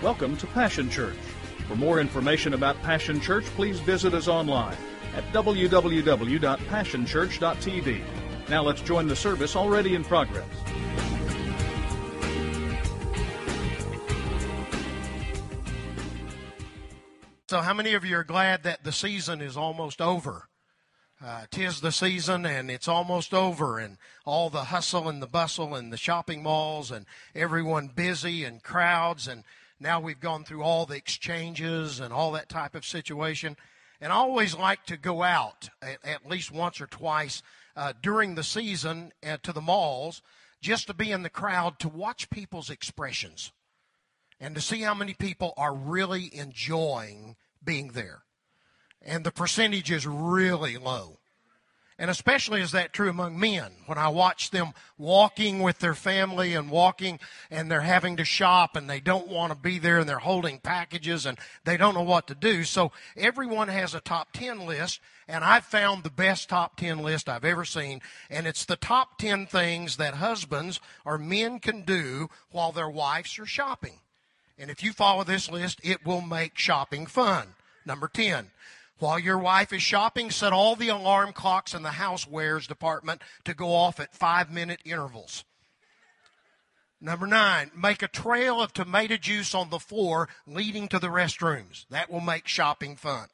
Welcome to Passion Church. For more information about Passion Church, please visit us online at www.passionchurch.tv. Now let's join the service already in progress. So, how many of you are glad that the season is almost over? Uh, tis the season and it's almost over, and all the hustle and the bustle and the shopping malls and everyone busy and crowds, and now we've gone through all the exchanges and all that type of situation. And I always like to go out at, at least once or twice uh, during the season uh, to the malls just to be in the crowd to watch people's expressions and to see how many people are really enjoying being there and the percentage is really low. And especially is that true among men. When I watch them walking with their family and walking and they're having to shop and they don't want to be there and they're holding packages and they don't know what to do. So everyone has a top 10 list and I've found the best top 10 list I've ever seen. And it's the top 10 things that husbands or men can do while their wives are shopping. And if you follow this list, it will make shopping fun. Number 10 while your wife is shopping, set all the alarm clocks in the housewares department to go off at five minute intervals. Number nine, make a trail of tomato juice on the floor leading to the restrooms. That will make shopping fun.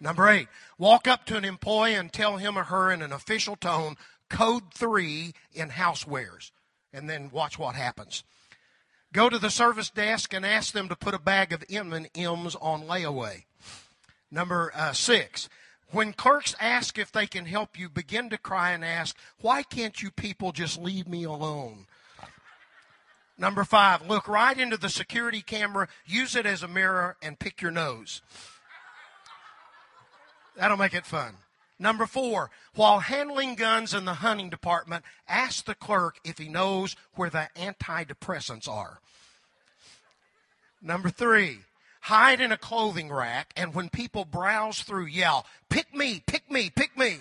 Number eight, walk up to an employee and tell him or her in an official tone, code three in housewares, and then watch what happens. Go to the service desk and ask them to put a bag of M&Ms on layaway. Number uh, six, when clerks ask if they can help you, begin to cry and ask, why can't you people just leave me alone? Number five, look right into the security camera, use it as a mirror, and pick your nose. That'll make it fun. Number four, while handling guns in the hunting department, ask the clerk if he knows where the antidepressants are. Number three, hide in a clothing rack, and when people browse through, yell, Pick me, pick me, pick me.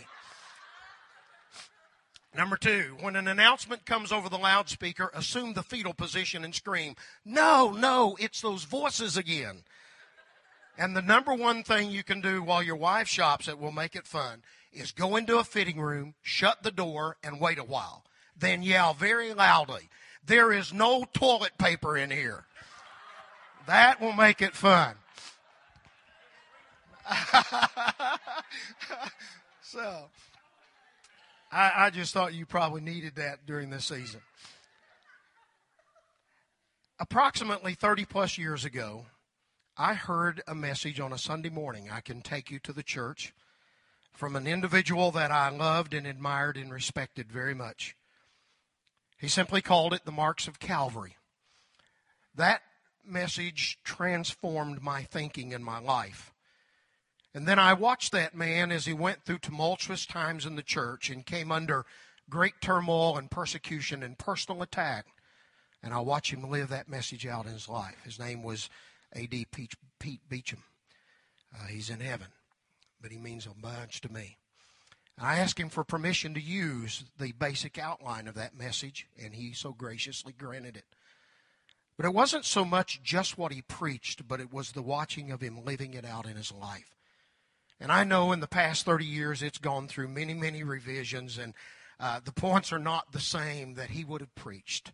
Number two, when an announcement comes over the loudspeaker, assume the fetal position and scream, No, no, it's those voices again. And the number one thing you can do while your wife shops that will make it fun is go into a fitting room, shut the door, and wait a while. Then yell very loudly, There is no toilet paper in here. That will make it fun. so, I, I just thought you probably needed that during this season. Approximately 30 plus years ago, I heard a message on a Sunday morning. I can take you to the church from an individual that I loved and admired and respected very much. He simply called it the marks of Calvary. That message transformed my thinking and my life. And then I watched that man as he went through tumultuous times in the church and came under great turmoil and persecution and personal attack. And I watched him live that message out in his life. His name was A.D. Pete Beecham. Uh, he's in heaven, but he means a bunch to me. I asked him for permission to use the basic outline of that message, and he so graciously granted it. But it wasn't so much just what he preached, but it was the watching of him living it out in his life. And I know in the past 30 years it's gone through many, many revisions, and uh, the points are not the same that he would have preached.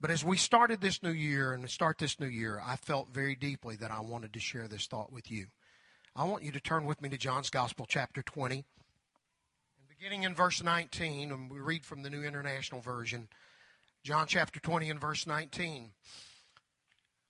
But as we started this new year and start this new year, I felt very deeply that I wanted to share this thought with you. I want you to turn with me to John's Gospel, chapter 20. And beginning in verse 19, and we read from the New International Version, John chapter 20 and verse 19.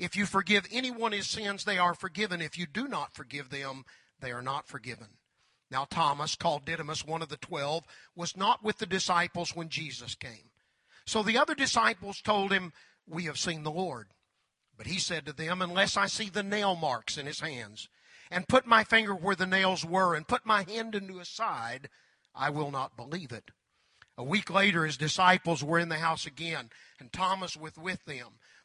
If you forgive anyone his sins, they are forgiven. If you do not forgive them, they are not forgiven. Now, Thomas, called Didymus, one of the twelve, was not with the disciples when Jesus came. So the other disciples told him, We have seen the Lord. But he said to them, Unless I see the nail marks in his hands, and put my finger where the nails were and put my hand into his side, I will not believe it. A week later, his disciples were in the house again, and Thomas was with them.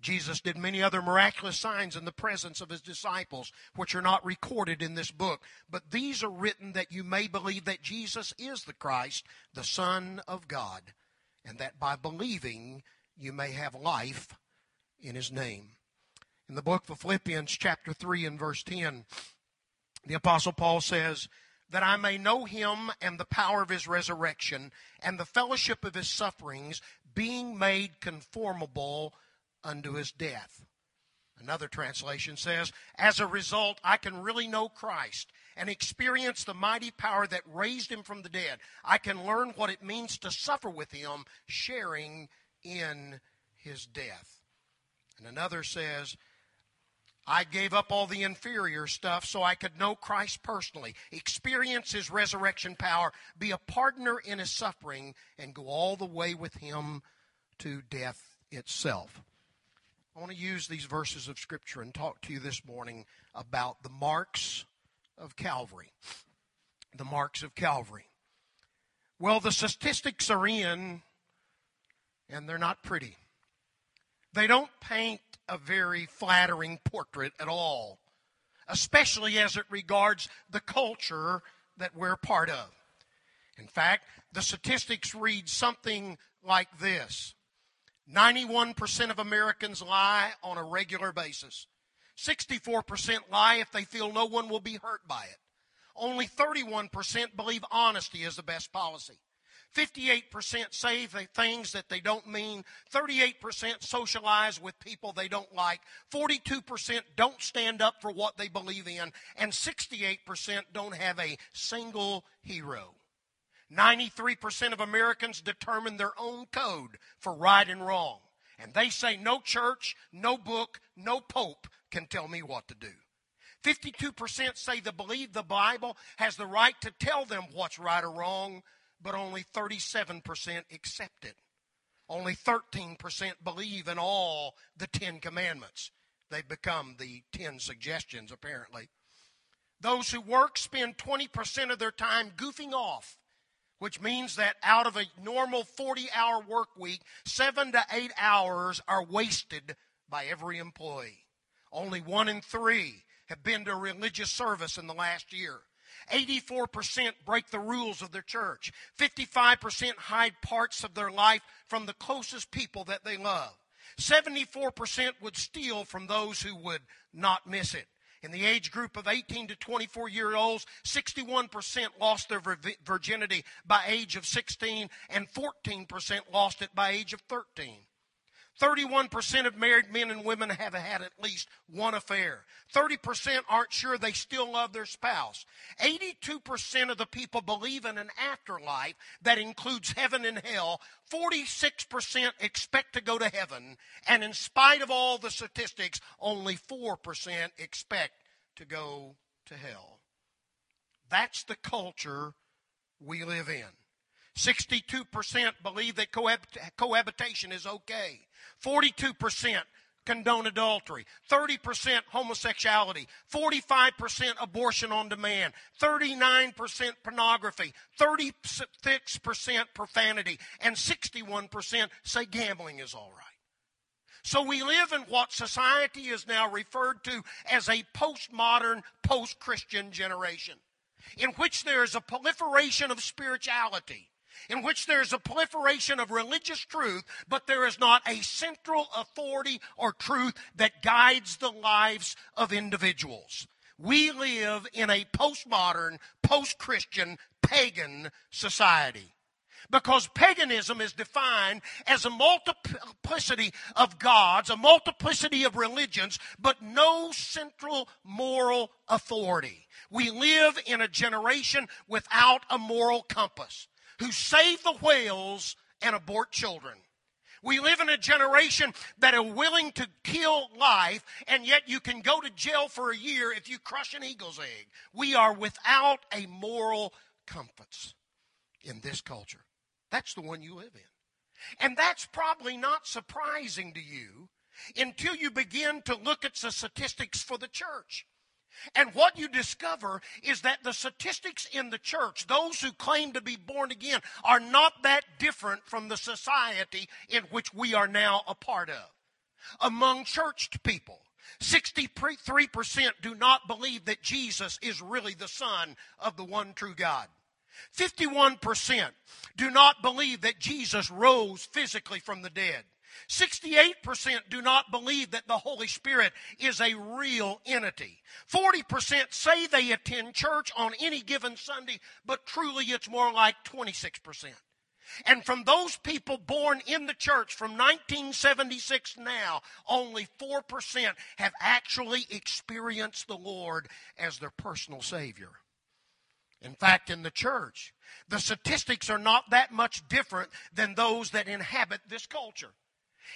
Jesus did many other miraculous signs in the presence of his disciples, which are not recorded in this book. But these are written that you may believe that Jesus is the Christ, the Son of God, and that by believing you may have life in his name. In the book of Philippians, chapter 3, and verse 10, the Apostle Paul says, That I may know him and the power of his resurrection and the fellowship of his sufferings, being made conformable unto his death. Another translation says, As a result, I can really know Christ and experience the mighty power that raised him from the dead. I can learn what it means to suffer with him, sharing in his death. And another says, I gave up all the inferior stuff so I could know Christ personally, experience his resurrection power, be a partner in his suffering, and go all the way with him to death itself. I want to use these verses of Scripture and talk to you this morning about the marks of Calvary. The marks of Calvary. Well, the statistics are in, and they're not pretty. They don't paint a very flattering portrait at all, especially as it regards the culture that we're part of. In fact, the statistics read something like this 91% of Americans lie on a regular basis. 64% lie if they feel no one will be hurt by it. Only 31% believe honesty is the best policy. 58% say things that they don't mean. 38% socialize with people they don't like. 42% don't stand up for what they believe in. And 68% don't have a single hero. 93% of Americans determine their own code for right and wrong. And they say no church, no book, no pope can tell me what to do. 52% say they believe the Bible has the right to tell them what's right or wrong, but only 37% accept it. Only 13% believe in all the Ten Commandments. They've become the Ten Suggestions, apparently. Those who work spend 20% of their time goofing off, which means that out of a normal 40 hour work week, seven to eight hours are wasted by every employee. Only one in three have been to a religious service in the last year. 84% break the rules of their church. 55% hide parts of their life from the closest people that they love. 74% would steal from those who would not miss it. In the age group of 18 to 24 year olds, 61% lost their virginity by age of 16 and 14% lost it by age of 13. 31% of married men and women have had at least one affair. 30% aren't sure they still love their spouse. 82% of the people believe in an afterlife that includes heaven and hell. 46% expect to go to heaven. And in spite of all the statistics, only 4% expect to go to hell. That's the culture we live in. 62% believe that cohabitation is okay. 42% condone adultery, 30% homosexuality, 45% abortion on demand, 39% pornography, 36% profanity, and 61% say gambling is all right. So we live in what society is now referred to as a postmodern, post Christian generation, in which there is a proliferation of spirituality in which there's a proliferation of religious truth, but there is not a central authority or truth that guides the lives of individuals. We live in a postmodern, post Christian, pagan society. Because paganism is defined as a multiplicity of gods, a multiplicity of religions, but no central moral authority. We live in a generation without a moral compass who save the whales and abort children. We live in a generation that are willing to kill life, and yet you can go to jail for a year if you crush an eagle's egg. We are without a moral compass in this culture. That's the one you live in. And that's probably not surprising to you until you begin to look at the statistics for the church. And what you discover is that the statistics in the church, those who claim to be born again, are not that different from the society in which we are now a part of. Among churched people, 63% do not believe that Jesus is really the Son of the one true God. 51% do not believe that Jesus rose physically from the dead. 68% do not believe that the Holy Spirit is a real entity. 40% say they attend church on any given Sunday, but truly it's more like 26%. And from those people born in the church from 1976 now, only 4% have actually experienced the Lord as their personal Savior. In fact, in the church, the statistics are not that much different than those that inhabit this culture.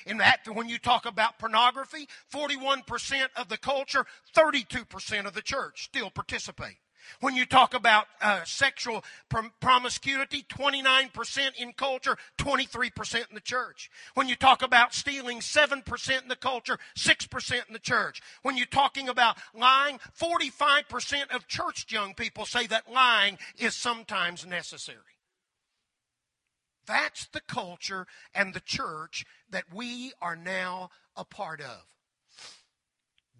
In that, when you talk about pornography, 41% of the culture, 32% of the church still participate. When you talk about uh, sexual prom- promiscuity, 29% in culture, 23% in the church. When you talk about stealing, 7% in the culture, 6% in the church. When you're talking about lying, 45% of church young people say that lying is sometimes necessary. That's the culture and the church that we are now a part of.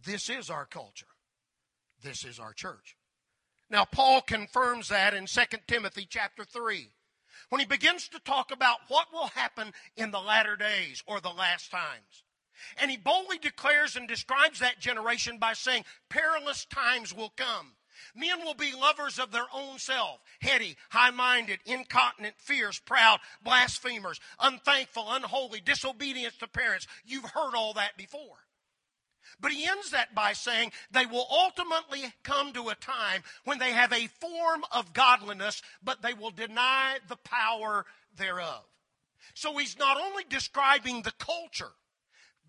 This is our culture. This is our church. Now Paul confirms that in 2 Timothy chapter 3 when he begins to talk about what will happen in the latter days or the last times. And he boldly declares and describes that generation by saying, perilous times will come. Men will be lovers of their own self, heady, high minded, incontinent, fierce, proud, blasphemers, unthankful, unholy, disobedient to parents. You've heard all that before. But he ends that by saying they will ultimately come to a time when they have a form of godliness, but they will deny the power thereof. So he's not only describing the culture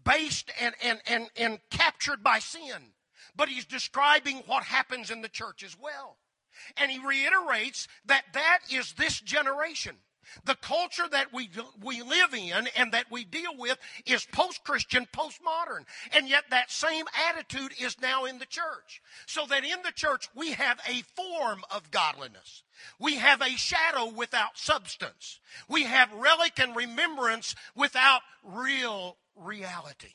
based and, and, and, and captured by sin, but he's describing what happens in the church as well. And he reiterates that that is this generation. The culture that we, we live in and that we deal with is post Christian, post modern. And yet that same attitude is now in the church. So that in the church we have a form of godliness. We have a shadow without substance. We have relic and remembrance without real reality.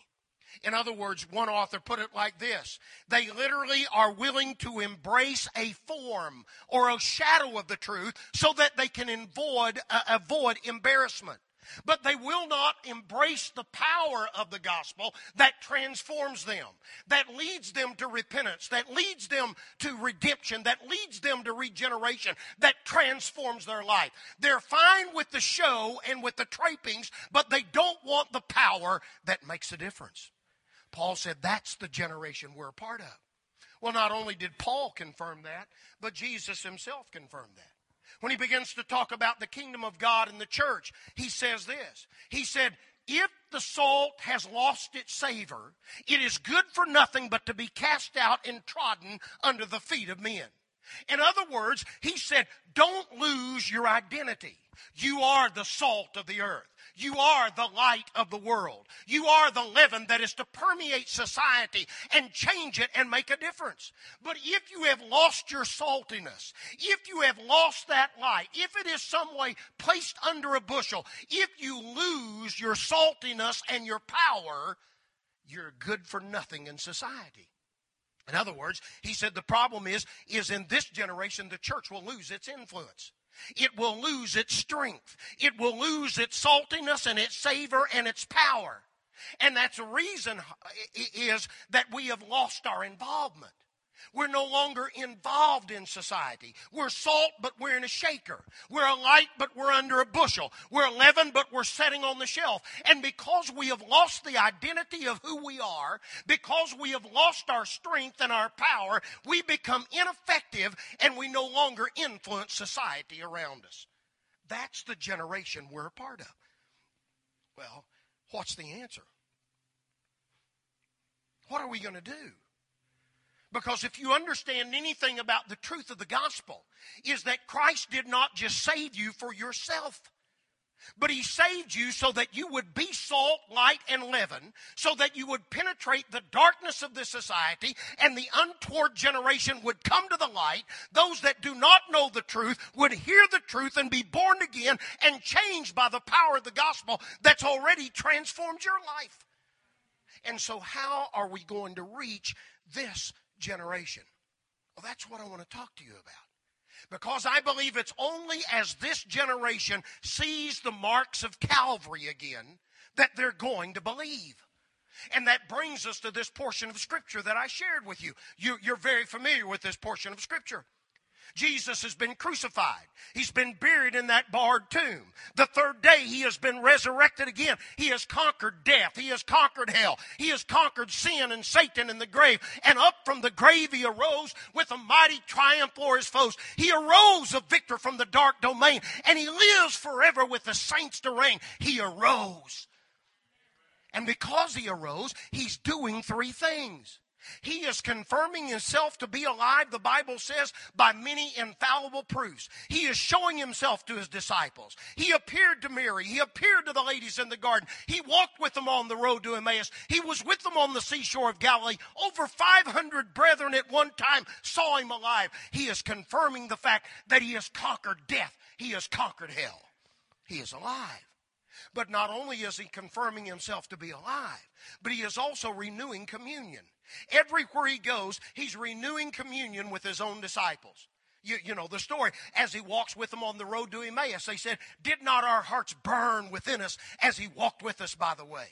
In other words, one author put it like this They literally are willing to embrace a form or a shadow of the truth so that they can avoid, uh, avoid embarrassment. But they will not embrace the power of the gospel that transforms them, that leads them to repentance, that leads them to redemption, that leads them to regeneration, that transforms their life. They're fine with the show and with the trappings, but they don't want the power that makes a difference. Paul said that's the generation we're a part of. Well, not only did Paul confirm that, but Jesus himself confirmed that. When he begins to talk about the kingdom of God and the church, he says this. He said, if the salt has lost its savor, it is good for nothing but to be cast out and trodden under the feet of men. In other words, he said, don't lose your identity. You are the salt of the earth. You are the light of the world. You are the leaven that is to permeate society and change it and make a difference. But if you have lost your saltiness, if you have lost that light, if it is some way placed under a bushel, if you lose your saltiness and your power, you're good for nothing in society. In other words, he said the problem is, is in this generation the church will lose its influence. It will lose its strength. It will lose its saltiness and its savor and its power. And that's the reason is that we have lost our involvement. We're no longer involved in society. We're salt, but we're in a shaker. We're a light, but we're under a bushel. We're leaven, but we're setting on the shelf. And because we have lost the identity of who we are, because we have lost our strength and our power, we become ineffective and we no longer influence society around us. That's the generation we're a part of. Well, what's the answer? What are we going to do? Because if you understand anything about the truth of the gospel, is that Christ did not just save you for yourself. But he saved you so that you would be salt, light, and leaven, so that you would penetrate the darkness of this society and the untoward generation would come to the light. Those that do not know the truth would hear the truth and be born again and changed by the power of the gospel that's already transformed your life. And so, how are we going to reach this generation? Well, that's what I want to talk to you about. Because I believe it's only as this generation sees the marks of Calvary again that they're going to believe. And that brings us to this portion of Scripture that I shared with you. you are very familiar with this portion of Scripture. Jesus has been crucified. He's been buried in that barred tomb. The third day, he has been resurrected again. He has conquered death. He has conquered hell. He has conquered sin and Satan in the grave. And up from the grave, he arose with a mighty triumph for his foes. He arose a victor from the dark domain, and he lives forever with the saints to reign. He arose. And because he arose, he's doing three things. He is confirming himself to be alive, the Bible says, by many infallible proofs. He is showing himself to his disciples. He appeared to Mary. He appeared to the ladies in the garden. He walked with them on the road to Emmaus. He was with them on the seashore of Galilee. Over 500 brethren at one time saw him alive. He is confirming the fact that he has conquered death. He has conquered hell. He is alive. But not only is he confirming himself to be alive, but he is also renewing communion. Everywhere he goes, he's renewing communion with his own disciples. You, you, know the story. As he walks with them on the road to Emmaus, they said, Did not our hearts burn within us as he walked with us by the way?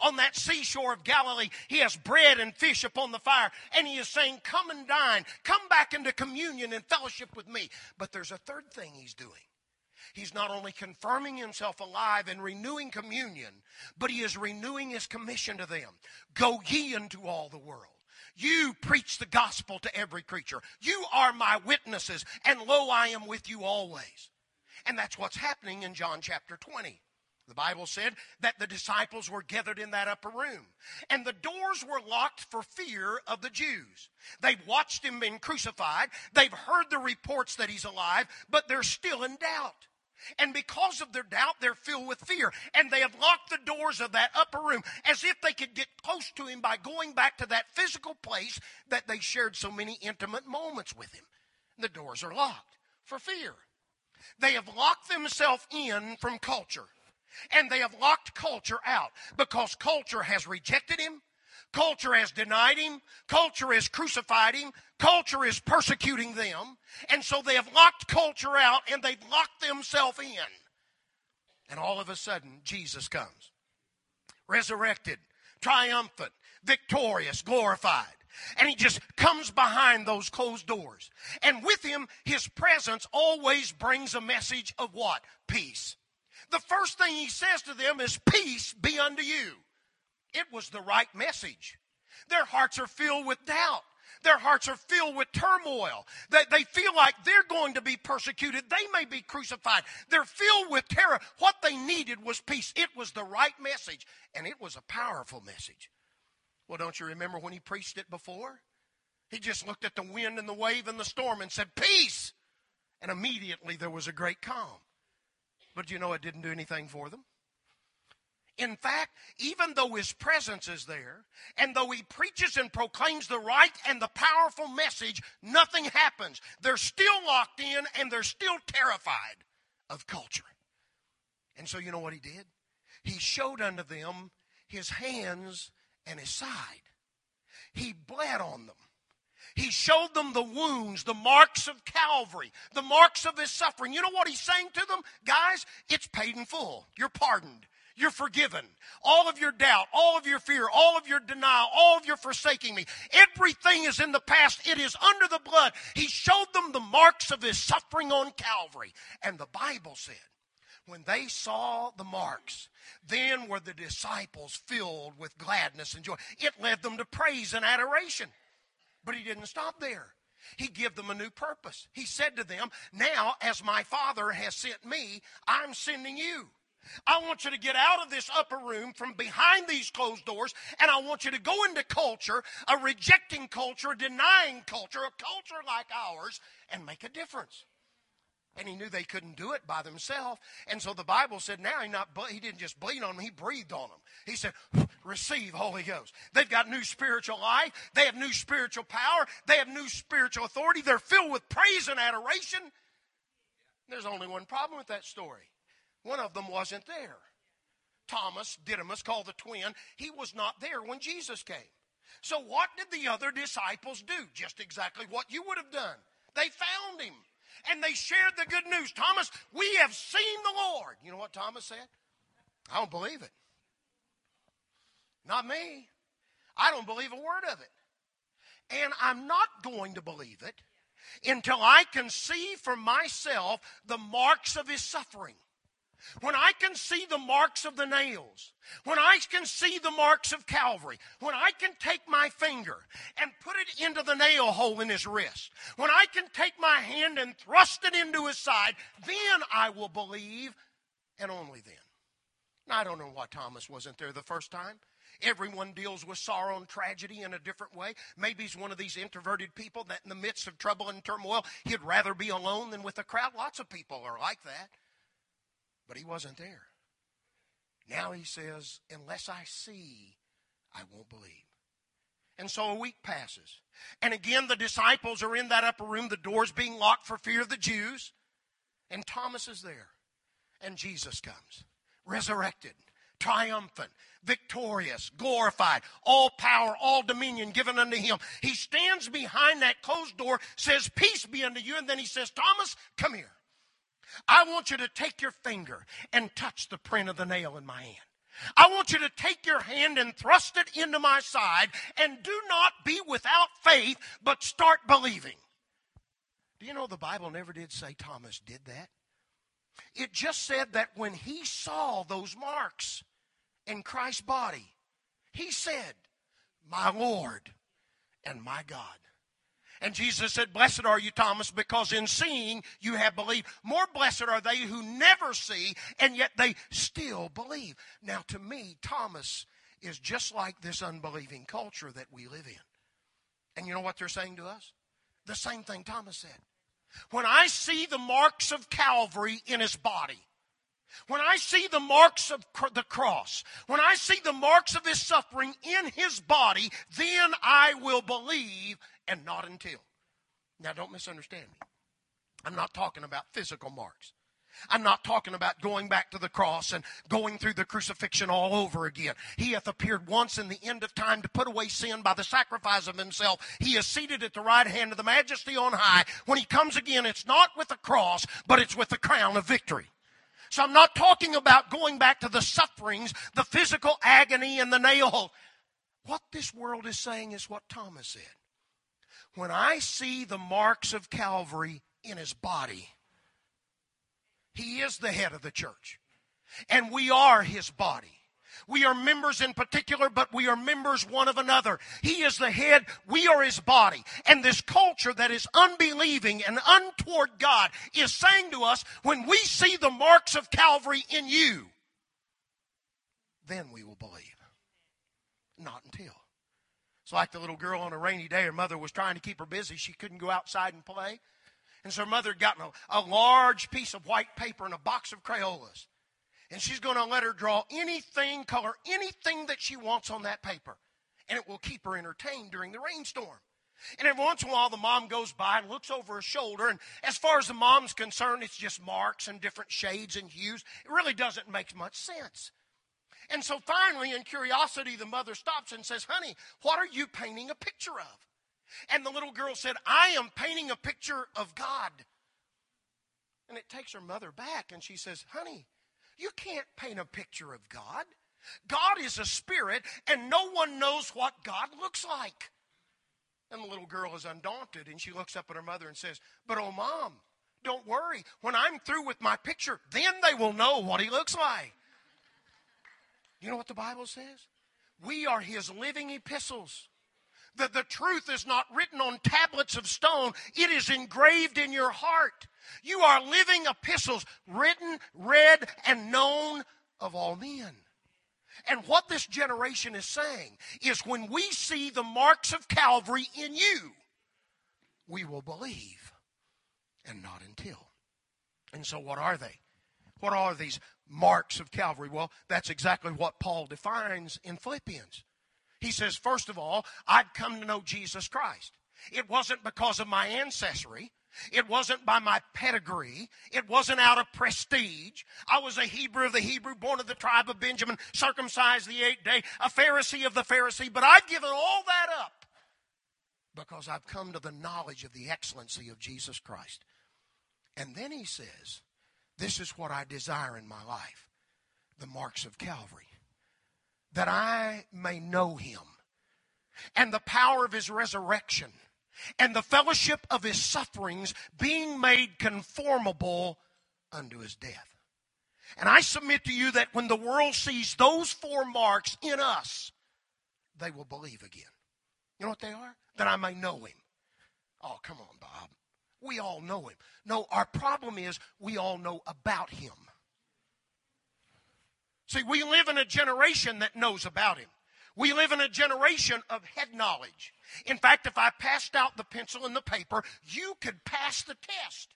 On that seashore of Galilee, he has bread and fish upon the fire, and he is saying, Come and dine. Come back into communion and fellowship with me. But there's a third thing he's doing. He's not only confirming himself alive and renewing communion, but he is renewing his commission to them. Go ye into all the world. You preach the gospel to every creature. You are my witnesses, and lo, I am with you always. And that's what's happening in John chapter 20. The Bible said that the disciples were gathered in that upper room, and the doors were locked for fear of the Jews. They've watched him being crucified, they've heard the reports that he's alive, but they're still in doubt. And because of their doubt, they're filled with fear. And they have locked the doors of that upper room as if they could get close to him by going back to that physical place that they shared so many intimate moments with him. The doors are locked for fear. They have locked themselves in from culture. And they have locked culture out because culture has rejected him. Culture has denied him. Culture has crucified him. Culture is persecuting them. And so they have locked culture out and they've locked themselves in. And all of a sudden, Jesus comes. Resurrected, triumphant, victorious, glorified. And he just comes behind those closed doors. And with him, his presence always brings a message of what? Peace. The first thing he says to them is, Peace be unto you. It was the right message. Their hearts are filled with doubt. Their hearts are filled with turmoil. They, they feel like they're going to be persecuted. They may be crucified. They're filled with terror. What they needed was peace. It was the right message, and it was a powerful message. Well, don't you remember when he preached it before? He just looked at the wind and the wave and the storm and said, Peace! And immediately there was a great calm. But you know it didn't do anything for them? In fact, even though his presence is there, and though he preaches and proclaims the right and the powerful message, nothing happens. They're still locked in and they're still terrified of culture. And so, you know what he did? He showed unto them his hands and his side. He bled on them. He showed them the wounds, the marks of Calvary, the marks of his suffering. You know what he's saying to them? Guys, it's paid in full. You're pardoned. You're forgiven. All of your doubt, all of your fear, all of your denial, all of your forsaking me. Everything is in the past. It is under the blood. He showed them the marks of his suffering on Calvary. And the Bible said, when they saw the marks, then were the disciples filled with gladness and joy. It led them to praise and adoration. But he didn't stop there. He gave them a new purpose. He said to them, Now, as my Father has sent me, I'm sending you. I want you to get out of this upper room from behind these closed doors, and I want you to go into culture, a rejecting culture, a denying culture, a culture like ours, and make a difference. And he knew they couldn't do it by themselves. And so the Bible said now he not he didn't just bleed on them, he breathed on them. He said, receive Holy Ghost. They've got new spiritual life, they have new spiritual power, they have new spiritual authority, they're filled with praise and adoration. There's only one problem with that story. One of them wasn't there. Thomas, Didymus, called the twin, he was not there when Jesus came. So what did the other disciples do? Just exactly what you would have done. They found him and they shared the good news. Thomas, we have seen the Lord. You know what Thomas said? I don't believe it. Not me. I don't believe a word of it. And I'm not going to believe it until I can see for myself the marks of his suffering when I can see the marks of the nails, when I can see the marks of Calvary, when I can take my finger and put it into the nail hole in his wrist, when I can take my hand and thrust it into his side, then I will believe, and only then. Now, I don't know why Thomas wasn't there the first time. Everyone deals with sorrow and tragedy in a different way. Maybe he's one of these introverted people that in the midst of trouble and turmoil, he'd rather be alone than with a crowd. Lots of people are like that. But he wasn't there. Now he says, unless I see, I won't believe. And so a week passes. And again, the disciples are in that upper room, the doors being locked for fear of the Jews. And Thomas is there. And Jesus comes, resurrected, triumphant, victorious, glorified, all power, all dominion given unto him. He stands behind that closed door, says, Peace be unto you. And then he says, Thomas, come here. I want you to take your finger and touch the print of the nail in my hand. I want you to take your hand and thrust it into my side and do not be without faith, but start believing. Do you know the Bible never did say Thomas did that? It just said that when he saw those marks in Christ's body, he said, My Lord and my God. And Jesus said, Blessed are you, Thomas, because in seeing you have believed. More blessed are they who never see, and yet they still believe. Now, to me, Thomas is just like this unbelieving culture that we live in. And you know what they're saying to us? The same thing Thomas said. When I see the marks of Calvary in his body, when I see the marks of the cross, when I see the marks of his suffering in his body, then I will believe and not until. Now, don't misunderstand me. I'm not talking about physical marks. I'm not talking about going back to the cross and going through the crucifixion all over again. He hath appeared once in the end of time to put away sin by the sacrifice of himself. He is seated at the right hand of the majesty on high. When he comes again, it's not with the cross, but it's with the crown of victory. So I'm not talking about going back to the sufferings, the physical agony, and the nail. What this world is saying is what Thomas said when I see the marks of Calvary in his body, he is the head of the church. And we are his body. We are members in particular, but we are members one of another. He is the head, we are his body. And this culture that is unbelieving and untoward God is saying to us, when we see the marks of Calvary in you, then we will believe. Not until. It's like the little girl on a rainy day. Her mother was trying to keep her busy. She couldn't go outside and play. And so her mother had gotten a, a large piece of white paper and a box of Crayolas. And she's going to let her draw anything, color anything that she wants on that paper. And it will keep her entertained during the rainstorm. And every once in a while, the mom goes by and looks over her shoulder. And as far as the mom's concerned, it's just marks and different shades and hues. It really doesn't make much sense. And so finally, in curiosity, the mother stops and says, Honey, what are you painting a picture of? And the little girl said, I am painting a picture of God. And it takes her mother back and she says, Honey, You can't paint a picture of God. God is a spirit, and no one knows what God looks like. And the little girl is undaunted, and she looks up at her mother and says, But oh, mom, don't worry. When I'm through with my picture, then they will know what he looks like. You know what the Bible says? We are his living epistles. That the truth is not written on tablets of stone, it is engraved in your heart. You are living epistles, written, read, and known of all men. And what this generation is saying is when we see the marks of Calvary in you, we will believe and not until. And so, what are they? What are these marks of Calvary? Well, that's exactly what Paul defines in Philippians. He says, first of all, I'd come to know Jesus Christ. It wasn't because of my ancestry. It wasn't by my pedigree. It wasn't out of prestige. I was a Hebrew of the Hebrew, born of the tribe of Benjamin, circumcised the eighth day, a Pharisee of the Pharisee. But I've given all that up because I've come to the knowledge of the excellency of Jesus Christ. And then he says, This is what I desire in my life the marks of Calvary, that I may know him and the power of his resurrection and the fellowship of his sufferings, being made conformable unto his death. And I submit to you that when the world sees those four marks in us, they will believe again. You know what they are? That I may know him. Oh, come on, Bob. We all know him. No, our problem is we all know about him. See, we live in a generation that knows about him. We live in a generation of head knowledge. In fact, if I passed out the pencil and the paper, you could pass the test.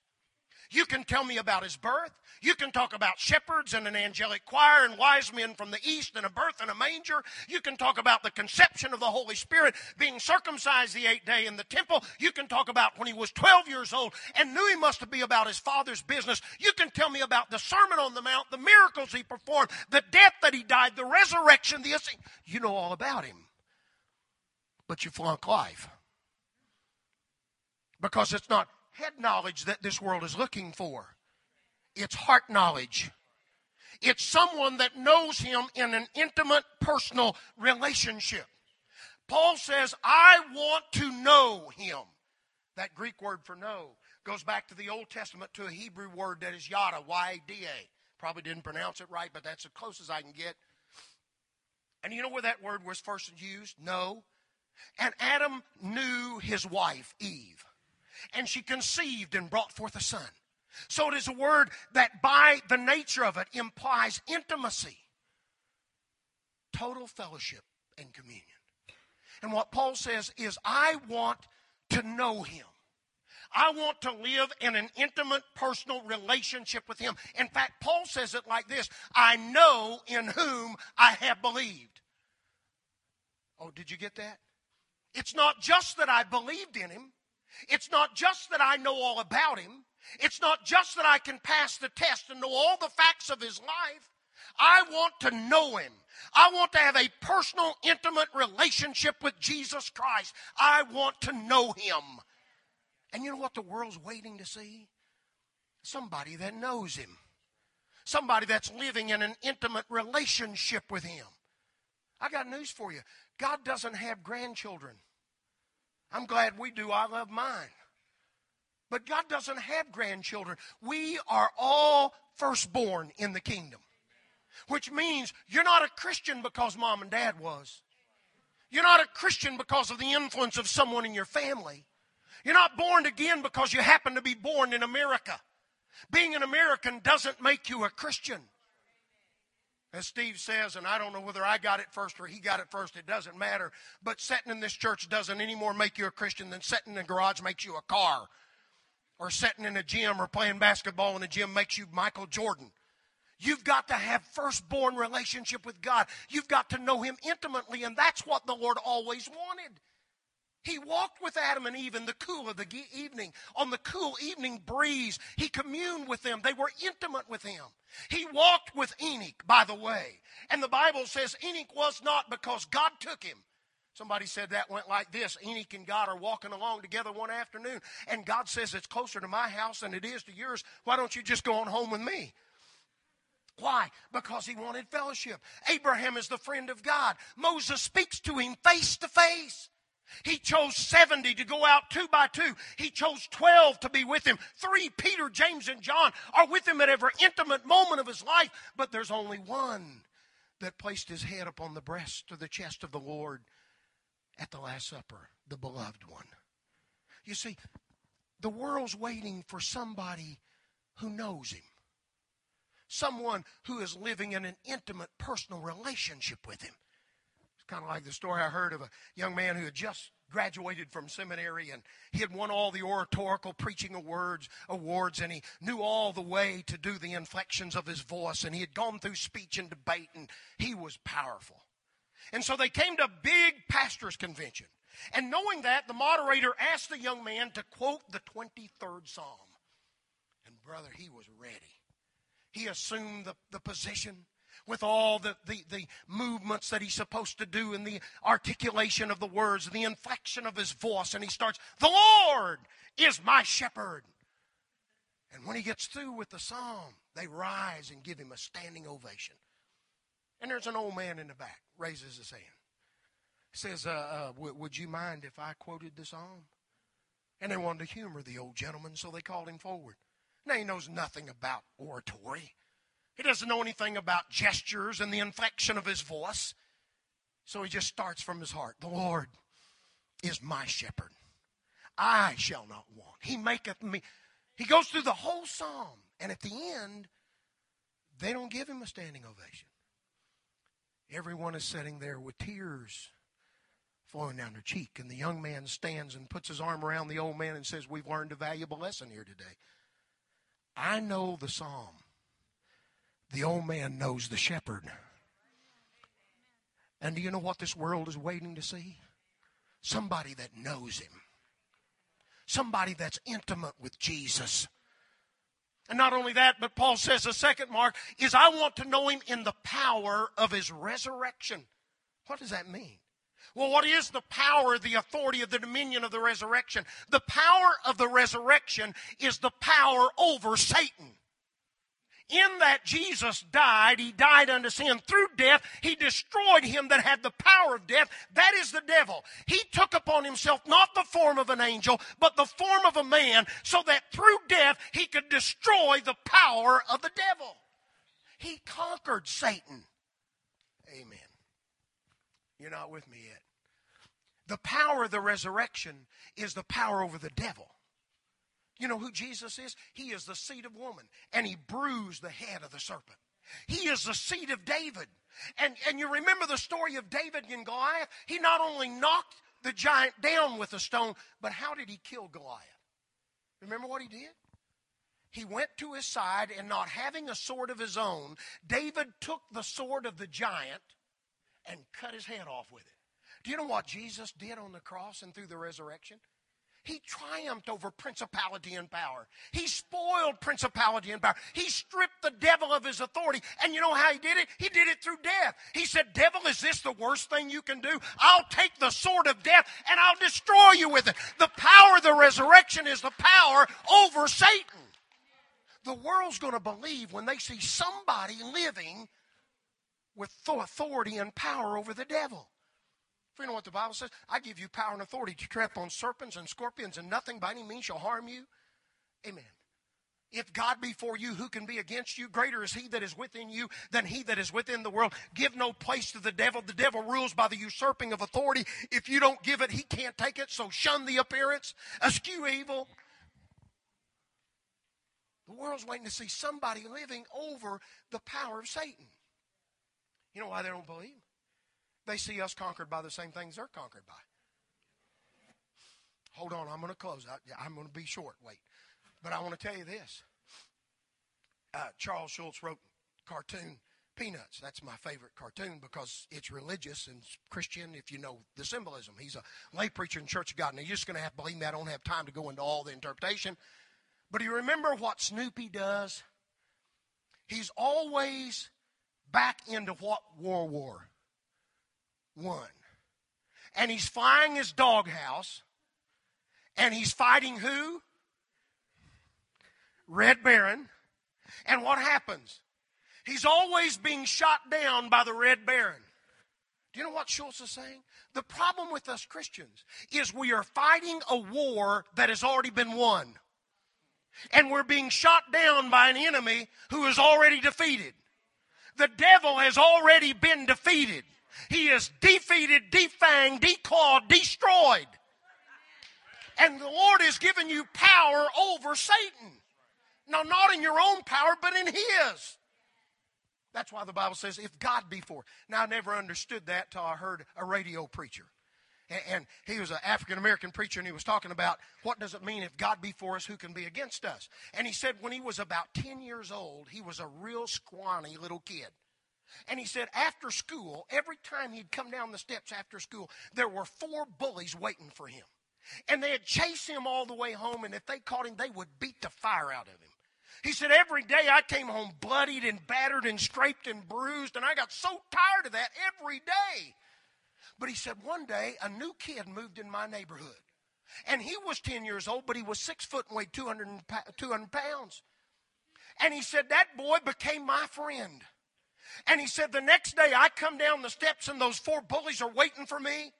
You can tell me about his birth. You can talk about shepherds and an angelic choir and wise men from the east and a birth in a manger. You can talk about the conception of the Holy Spirit being circumcised the eighth day in the temple. You can talk about when he was 12 years old and knew he must be about his father's business. You can tell me about the Sermon on the Mount, the miracles he performed, the death that he died, the resurrection, the you know all about him. But you flunk life. Because it's not head knowledge that this world is looking for, it's heart knowledge. It's someone that knows him in an intimate, personal relationship. Paul says, I want to know him. That Greek word for know goes back to the Old Testament to a Hebrew word that is yada, Y A D A. Probably didn't pronounce it right, but that's as close as I can get. And you know where that word was first used? No. And Adam knew his wife, Eve and she conceived and brought forth a son. So it is a word that, by the nature of it, implies intimacy, total fellowship, and communion. And what Paul says is, I want to know him. I want to live in an intimate personal relationship with him. In fact, Paul says it like this I know in whom I have believed. Oh, did you get that? It's not just that I believed in him, it's not just that I know all about him. It's not just that I can pass the test and know all the facts of his life. I want to know him. I want to have a personal, intimate relationship with Jesus Christ. I want to know him. And you know what the world's waiting to see? Somebody that knows him. Somebody that's living in an intimate relationship with him. I got news for you. God doesn't have grandchildren. I'm glad we do. I love mine. But God doesn't have grandchildren. We are all firstborn in the kingdom, which means you're not a Christian because mom and dad was. You're not a Christian because of the influence of someone in your family. You're not born again because you happen to be born in America. Being an American doesn't make you a Christian. As Steve says, and I don't know whether I got it first or he got it first, it doesn't matter. But sitting in this church doesn't any more make you a Christian than sitting in a garage makes you a car. Or sitting in a gym or playing basketball in a gym makes you Michael Jordan. You've got to have firstborn relationship with God. You've got to know him intimately, and that's what the Lord always wanted. He walked with Adam and Eve in the cool of the evening. On the cool evening breeze, he communed with them. They were intimate with him. He walked with Enoch, by the way. And the Bible says Enoch was not because God took him. Somebody said that went like this Enoch and God are walking along together one afternoon, and God says it's closer to my house than it is to yours. Why don't you just go on home with me? Why? Because he wanted fellowship. Abraham is the friend of God. Moses speaks to him face to face. He chose 70 to go out two by two. He chose 12 to be with him. Three, Peter, James, and John, are with him at every intimate moment of his life. But there's only one that placed his head upon the breast or the chest of the Lord at the Last Supper, the beloved one. You see, the world's waiting for somebody who knows him, someone who is living in an intimate personal relationship with him kind of like the story I heard of a young man who had just graduated from seminary and he had won all the oratorical preaching awards awards and he knew all the way to do the inflections of his voice and he had gone through speech and debate and he was powerful. And so they came to a big pastors convention and knowing that the moderator asked the young man to quote the 23rd psalm. And brother he was ready. He assumed the, the position with all the, the, the movements that he's supposed to do and the articulation of the words and the inflection of his voice. And he starts, The Lord is my shepherd. And when he gets through with the psalm, they rise and give him a standing ovation. And there's an old man in the back, raises his hand. Says, uh, uh, w- Would you mind if I quoted the psalm? And they wanted to humor the old gentleman, so they called him forward. Now, he knows nothing about oratory. He doesn't know anything about gestures and the inflection of his voice. So he just starts from his heart. The Lord is my shepherd. I shall not want. He maketh me. He goes through the whole psalm. And at the end, they don't give him a standing ovation. Everyone is sitting there with tears flowing down their cheek. And the young man stands and puts his arm around the old man and says, We've learned a valuable lesson here today. I know the psalm. The old man knows the shepherd. And do you know what this world is waiting to see? Somebody that knows him. Somebody that's intimate with Jesus. And not only that, but Paul says the second mark is I want to know him in the power of his resurrection. What does that mean? Well, what is the power, the authority of the dominion of the resurrection? The power of the resurrection is the power over Satan in that Jesus died, he died unto sin through death. He destroyed him that had the power of death. That is the devil. He took upon himself not the form of an angel, but the form of a man, so that through death he could destroy the power of the devil. He conquered Satan. Amen. You're not with me yet. The power of the resurrection is the power over the devil. You know who Jesus is? He is the seed of woman, and he bruised the head of the serpent. He is the seed of David. And, and you remember the story of David and Goliath? He not only knocked the giant down with a stone, but how did he kill Goliath? Remember what he did? He went to his side, and not having a sword of his own, David took the sword of the giant and cut his head off with it. Do you know what Jesus did on the cross and through the resurrection? He triumphed over principality and power. He spoiled principality and power. He stripped the devil of his authority. And you know how he did it? He did it through death. He said, Devil, is this the worst thing you can do? I'll take the sword of death and I'll destroy you with it. The power of the resurrection is the power over Satan. The world's going to believe when they see somebody living with authority and power over the devil. For you know what the Bible says? I give you power and authority to trample on serpents and scorpions, and nothing by any means shall harm you. Amen. If God be for you, who can be against you? Greater is he that is within you than he that is within the world. Give no place to the devil. The devil rules by the usurping of authority. If you don't give it, he can't take it. So shun the appearance, eschew evil. The world's waiting to see somebody living over the power of Satan. You know why they don't believe? They see us conquered by the same things they're conquered by. Hold on, I'm going to close. I, am going to be short. Wait. But I want to tell you this. Uh, Charles Schulz wrote cartoon Peanuts. That's my favorite cartoon because it's religious and Christian if you know the symbolism. He's a lay preacher in Church of God. Now, you're just going to have to believe me. I don't have time to go into all the interpretation. But do you remember what Snoopy does? He's always back into what war war? One. And he's flying his doghouse. And he's fighting who? Red Baron. And what happens? He's always being shot down by the Red Baron. Do you know what Schulz is saying? The problem with us Christians is we are fighting a war that has already been won. And we're being shot down by an enemy who is already defeated. The devil has already been defeated. He is defeated, defanged, declawed, destroyed. And the Lord has given you power over Satan. Now, not in your own power, but in His. That's why the Bible says, if God be for. Now, I never understood that till I heard a radio preacher. And he was an African American preacher, and he was talking about what does it mean if God be for us, who can be against us? And he said when he was about 10 years old, he was a real squawny little kid. And he said after school, every time he'd come down the steps after school, there were four bullies waiting for him. And they'd chase him all the way home, and if they caught him, they would beat the fire out of him. He said, Every day I came home bloodied and battered and scraped and bruised, and I got so tired of that every day. But he said, One day a new kid moved in my neighborhood. And he was 10 years old, but he was six foot and weighed 200, 200 pounds. And he said, That boy became my friend. And he said, The next day I come down the steps and those four bullies are waiting for me.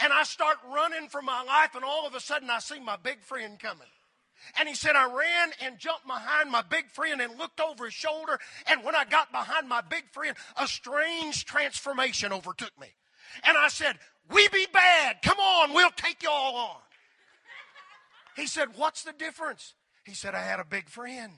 And I start running for my life, and all of a sudden I see my big friend coming. And he said, I ran and jumped behind my big friend and looked over his shoulder. And when I got behind my big friend, a strange transformation overtook me. And I said, We be bad. Come on, we'll take you all on. He said, What's the difference? He said, I had a big friend.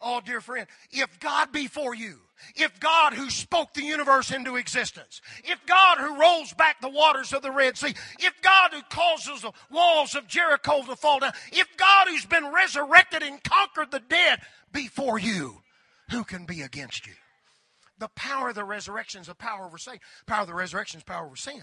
Oh, dear friend, if God be for you, if God who spoke the universe into existence, if God who rolls back the waters of the Red Sea, if God who causes the walls of Jericho to fall down, if God who's been resurrected and conquered the dead be for you, who can be against you? The power of the resurrection is the power over Satan. Power of the resurrection is power over sin.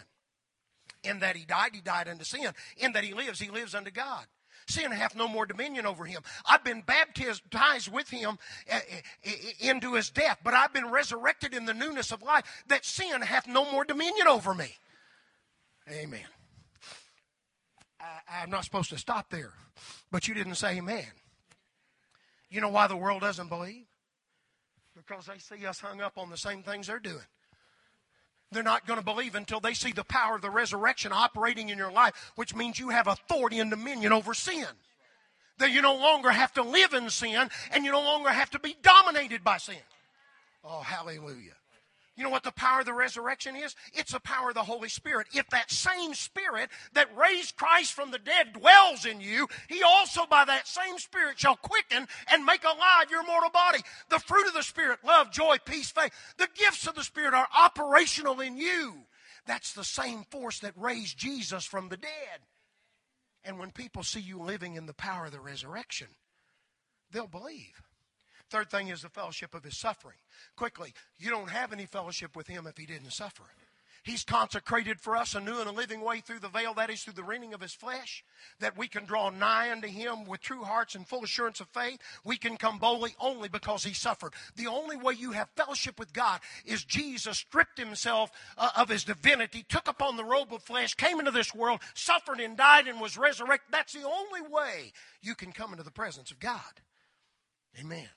In that he died, he died unto sin. In that he lives, he lives unto God. Sin hath no more dominion over him. I've been baptized with him eh, eh, eh, into his death, but I've been resurrected in the newness of life that sin hath no more dominion over me. Amen. I, am not supposed to stop there, but you didn't say amen. You know why the world doesn't believe? Because they see us hung up on the same things they're doing they're not going to believe until they see the power of the resurrection operating in your life, which means you have authority and dominion over sin. That you no longer have to live in sin and you no longer have to be dominated by sin. Oh, hallelujah. You know what the power of the resurrection is? It's the power of the Holy Spirit. If that same Spirit that raised Christ from the dead dwells in you, He also by that same Spirit shall quicken and make alive your mortal body. The fruit of the Spirit, love, joy, peace, faith, the gifts of the Spirit are operational in you. That's the same force that raised Jesus from the dead. And when people see you living in the power of the resurrection, they'll believe. Third thing is the fellowship of his suffering. Quickly, you don't have any fellowship with him if he didn't suffer. He's consecrated for us a new and a living way through the veil, that is through the rending of his flesh, that we can draw nigh unto him with true hearts and full assurance of faith. We can come boldly only because he suffered. The only way you have fellowship with God is Jesus stripped himself uh, of his divinity, took upon the robe of flesh, came into this world, suffered and died and was resurrected. That's the only way you can come into the presence of God. Amen.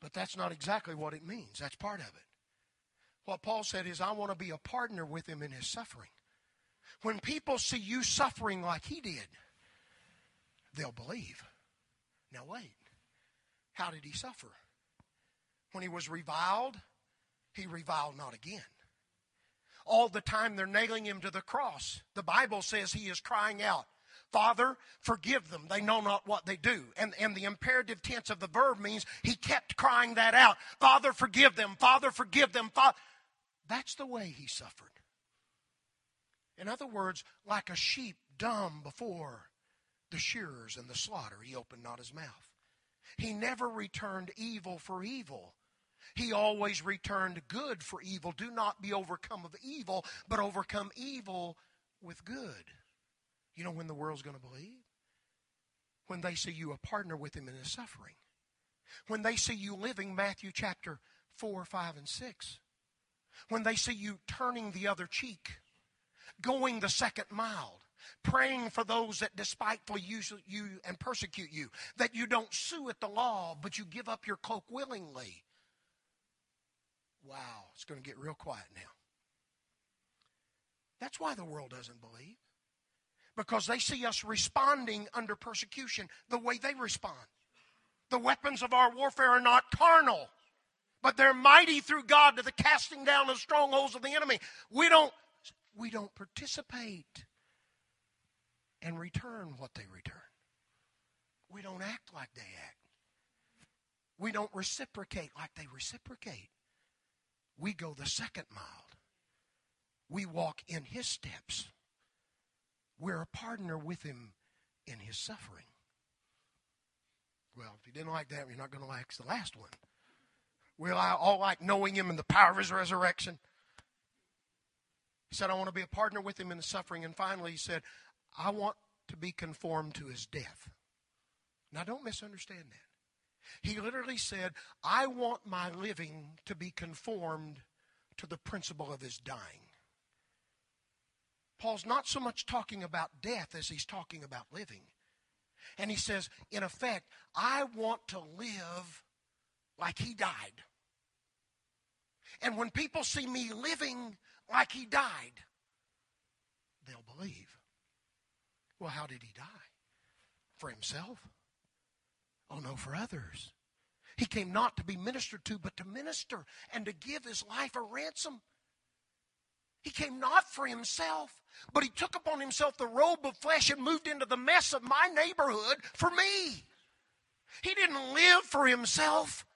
But that's not exactly what it means. That's part of it. What Paul said is, I want to be a partner with him in his suffering. When people see you suffering like he did, they'll believe. Now, wait. How did he suffer? When he was reviled, he reviled not again. All the time they're nailing him to the cross, the Bible says he is crying out, Father, forgive them. They know not what they do. And, and the imperative tense of the verb means he kept crying that out. Father, forgive them. Father, forgive them. Father. That's the way he suffered. In other words, like a sheep dumb before the shearers and the slaughter, he opened not his mouth. He never returned evil for evil. He always returned good for evil. Do not be overcome of evil, but overcome evil with good. You know when the world's going to believe? When they see you a partner with him in his suffering. When they see you living Matthew chapter 4, 5, and 6. When they see you turning the other cheek, going the second mile, praying for those that despitefully use you and persecute you, that you don't sue at the law, but you give up your cloak willingly. Wow, it's going to get real quiet now. That's why the world doesn't believe. Because they see us responding under persecution the way they respond. The weapons of our warfare are not carnal, but they're mighty through God to the casting down of strongholds of the enemy. We don't we don't participate and return what they return. We don't act like they act. We don't reciprocate like they reciprocate. We go the second mile. We walk in his steps. We're a partner with him in his suffering. Well, if you didn't like that, you're not going to like the last one. We all like knowing him and the power of his resurrection. He said, I want to be a partner with him in the suffering. And finally, he said, I want to be conformed to his death. Now, don't misunderstand that. He literally said, I want my living to be conformed to the principle of his dying. Paul's not so much talking about death as he's talking about living. And he says, in effect, I want to live like he died. And when people see me living like he died, they'll believe. Well, how did he die? For himself? Oh, no, for others. He came not to be ministered to, but to minister and to give his life a ransom. He came not for himself, but he took upon himself the robe of flesh and moved into the mess of my neighborhood for me. He didn't live for himself,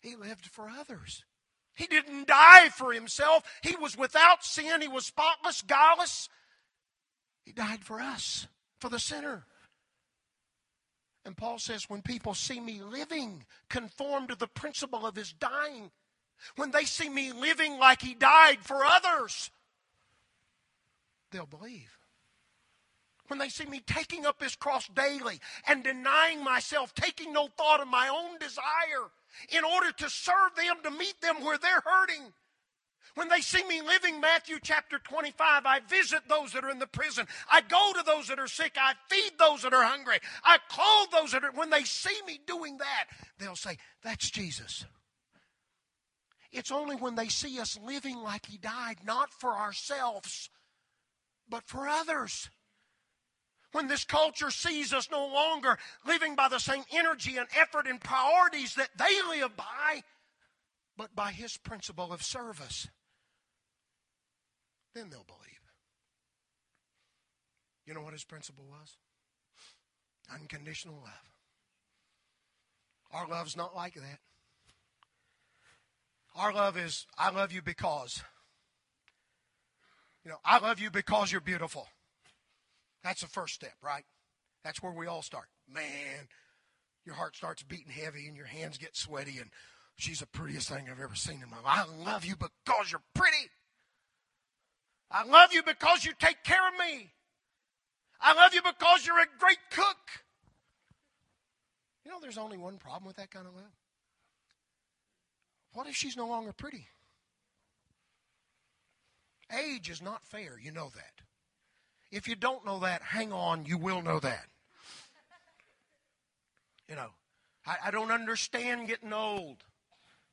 he lived for others. He didn't die for himself. He was without sin. He was spotless, guileless. He died for us, for the sinner. And Paul says, when people see me living conformed to the principle of his dying, when they see me living like he died for others, they'll believe. When they see me taking up his cross daily and denying myself, taking no thought of my own desire, in order to serve them, to meet them where they're hurting. When they see me living Matthew chapter 25, I visit those that are in the prison. I go to those that are sick. I feed those that are hungry. I clothe those that are. When they see me doing that, they'll say, That's Jesus. It's only when they see us living like He died, not for ourselves, but for others when this culture sees us no longer living by the same energy and effort and priorities that they live by, but by His principle of service, then they'll believe. You know what His principle was? Unconditional love. Our love's not like that. Our love is, I love you because. You know, I love you because you're beautiful. That's the first step, right? That's where we all start. Man, your heart starts beating heavy and your hands get sweaty, and she's the prettiest thing I've ever seen in my life. I love you because you're pretty. I love you because you take care of me. I love you because you're a great cook. You know, there's only one problem with that kind of love. What if she's no longer pretty? Age is not fair. You know that. If you don't know that, hang on, you will know that. You know, I, I don't understand getting old.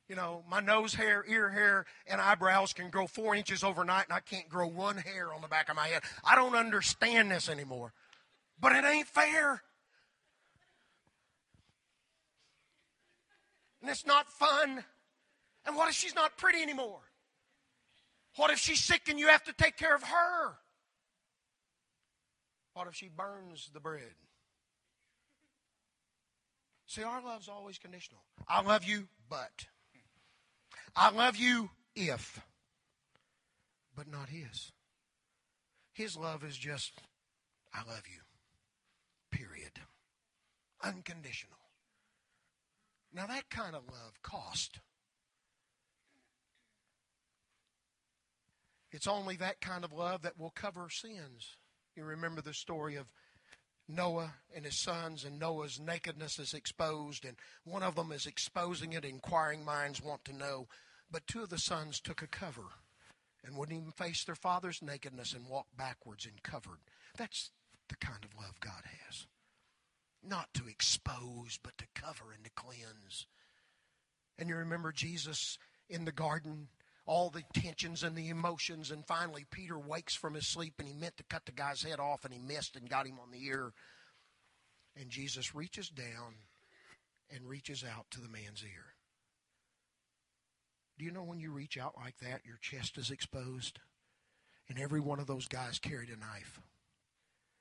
You know, my nose hair, ear hair, and eyebrows can grow four inches overnight, and I can't grow one hair on the back of my head. I don't understand this anymore. But it ain't fair. And it's not fun. And what if she's not pretty anymore? What if she's sick and you have to take care of her? What if she burns the bread? See, our love's always conditional. I love you, but. I love you if. But not his. His love is just, I love you. Period. Unconditional. Now, that kind of love cost. It's only that kind of love that will cover sins. You remember the story of Noah and his sons, and Noah's nakedness is exposed, and one of them is exposing it. Inquiring minds want to know. But two of the sons took a cover and wouldn't even face their father's nakedness and walked backwards and covered. That's the kind of love God has. Not to expose, but to cover and to cleanse. And you remember Jesus in the garden, all the tensions and the emotions, and finally Peter wakes from his sleep and he meant to cut the guy's head off and he missed and got him on the ear. And Jesus reaches down and reaches out to the man's ear. Do you know when you reach out like that, your chest is exposed? And every one of those guys carried a knife.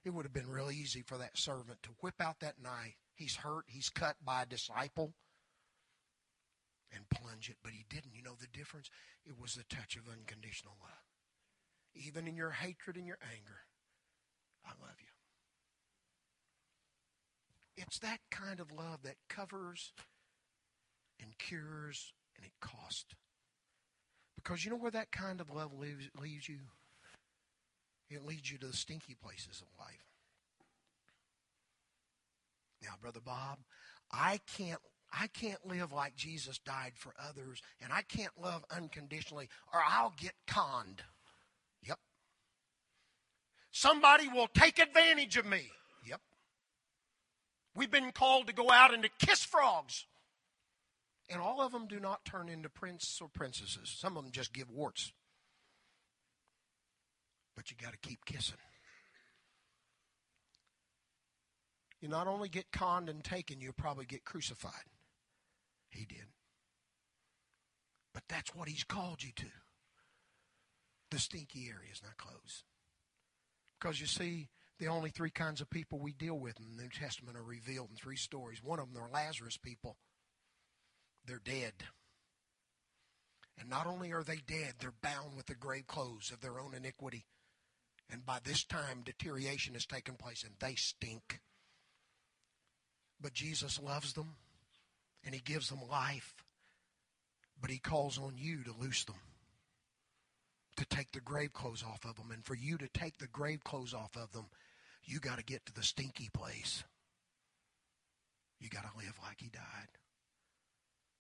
It would have been real easy for that servant to whip out that knife. He's hurt, he's cut by a disciple, and plunge it, but he didn't. You know the difference? It was the touch of unconditional love. Even in your hatred and your anger, I love you. It's that kind of love that covers and cures and it costs. Because you know where that kind of love leaves, leaves you? It leads you to the stinky places of life. Now, Brother Bob, I can't I can't live like Jesus died for others, and I can't love unconditionally, or I'll get conned. Yep. Somebody will take advantage of me. Yep. We've been called to go out and to kiss frogs. And all of them do not turn into princes or princesses. Some of them just give warts. But you got to keep kissing. You not only get conned and taken, you'll probably get crucified. He did. But that's what he's called you to. The stinky areas, not close. Because you see, the only three kinds of people we deal with in the New Testament are revealed in three stories. One of them are Lazarus people. They're dead. And not only are they dead, they're bound with the grave clothes of their own iniquity. And by this time, deterioration has taken place and they stink. But Jesus loves them and He gives them life. But He calls on you to loose them, to take the grave clothes off of them. And for you to take the grave clothes off of them, you got to get to the stinky place. You got to live like He died.